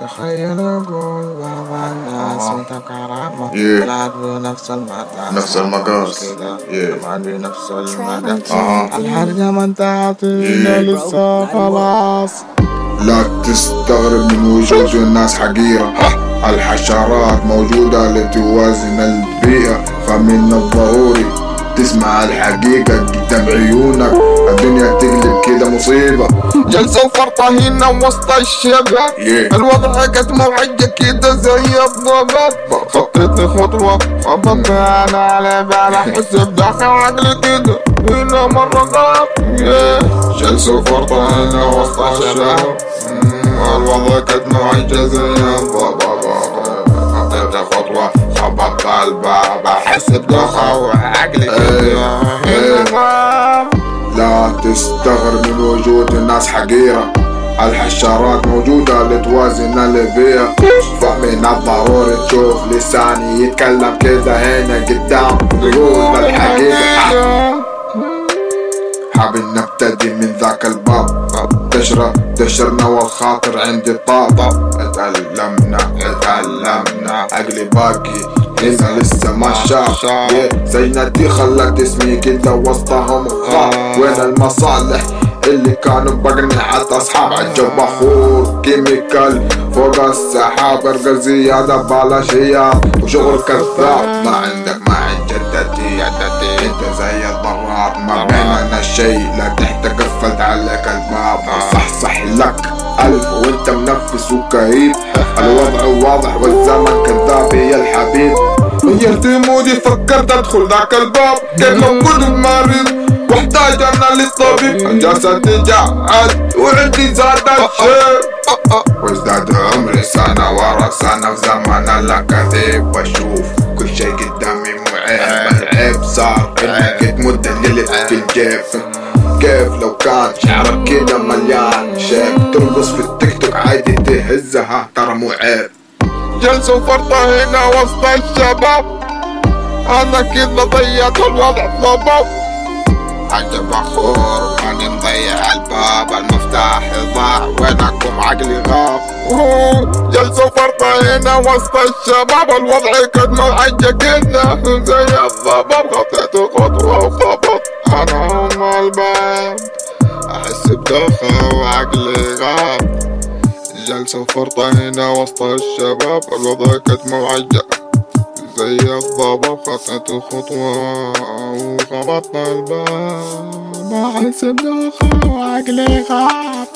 تخيل أقول بعض الناس. متكرمة. طلعت بنفس المدرسة نفس المقاس. طلعت بنفس المدى. الحرجة Yeah. لسه خلاص لا تستغرب من وجود الناس حقيرة الحشرات موجودة لتوازن البيئة فمن الضروري تسمع الحقيقة قدام عيونك الدنيا تقلب كده مصيبة جلسة وفرطة هنا وسط الشباب. الوضع قد موعد كده زي الضباب. خطيت خطوة خبطت أنا على بالي احس بداخل عقلي كده هنا مرة غاب. جلسة وفرطة هنا وسط الشباب. الوضع قد موعد زي الضباب. خطيت خطوة خبطت الباب. احس بداخل عقلي كده. هنا تستغرب من وجود الناس حقيرة. الحشرات موجودة لتوازن البيئة فمن الضروري تشوف لساني يتكلم كده هنا قدام. يقول الحقيقة. حابب نبتدي من ذاك الباب. تشرب تشرنا والخاطر عندي طاب. اتألمنا اتألمنا. عقلي باقي. هنا لسه ما شاف. زينتي خلت اسمي كده وسطهم خاف. وين المصالح اللي كانوا بقني حتى أصحاب عالجو بخور كيميكال فوق السحاب ارقى زيادة بلاش وشغل كذاب ما عندك ما عند جدتي جدتي انت زي الضراب ما بيننا شيء لا تحت قفلت عليك الباب. صح لك ألف وانت منفس وكئيب. الوضع واضح والزمن كذاب يا الحبيب. غيرت mood ي فكرت أدخل ذاك الباب. كيف لو كنت مريض واحتاج أنا للطبيب جسدي جعد وعندي زاد الشيب وازداد عمري سنة ورا سنة في زمن الاكاذيب بشوف كل شي قدامي مو عيب العيب صار انك تمد الليل في الجيب. كيف لو كان شعرك كده مليان شيب؟ ترقص في التيك توك عادي تهزها ترى مو عيب. جلسة وفرطة هنا وسط الشباب. أنا كذا ضيعت الوضع ضباب. حاجة بخور ماني مضيع الباب المفتاح ضاع وينكم عقلي غاب جلسة وفرطة هنا وسط الشباب الوضع قد موعجة كذا زي الضباب خطيت خطوة وخبط أنا هم الباب. أحس بدوخة وعقلي غاب جلسة وفرطة هنا وسط الشباب الوضع قد موعجة زي الضباب خطيت خطوة وخبطت الباب. ما أحس بدوخة وعقلي غاب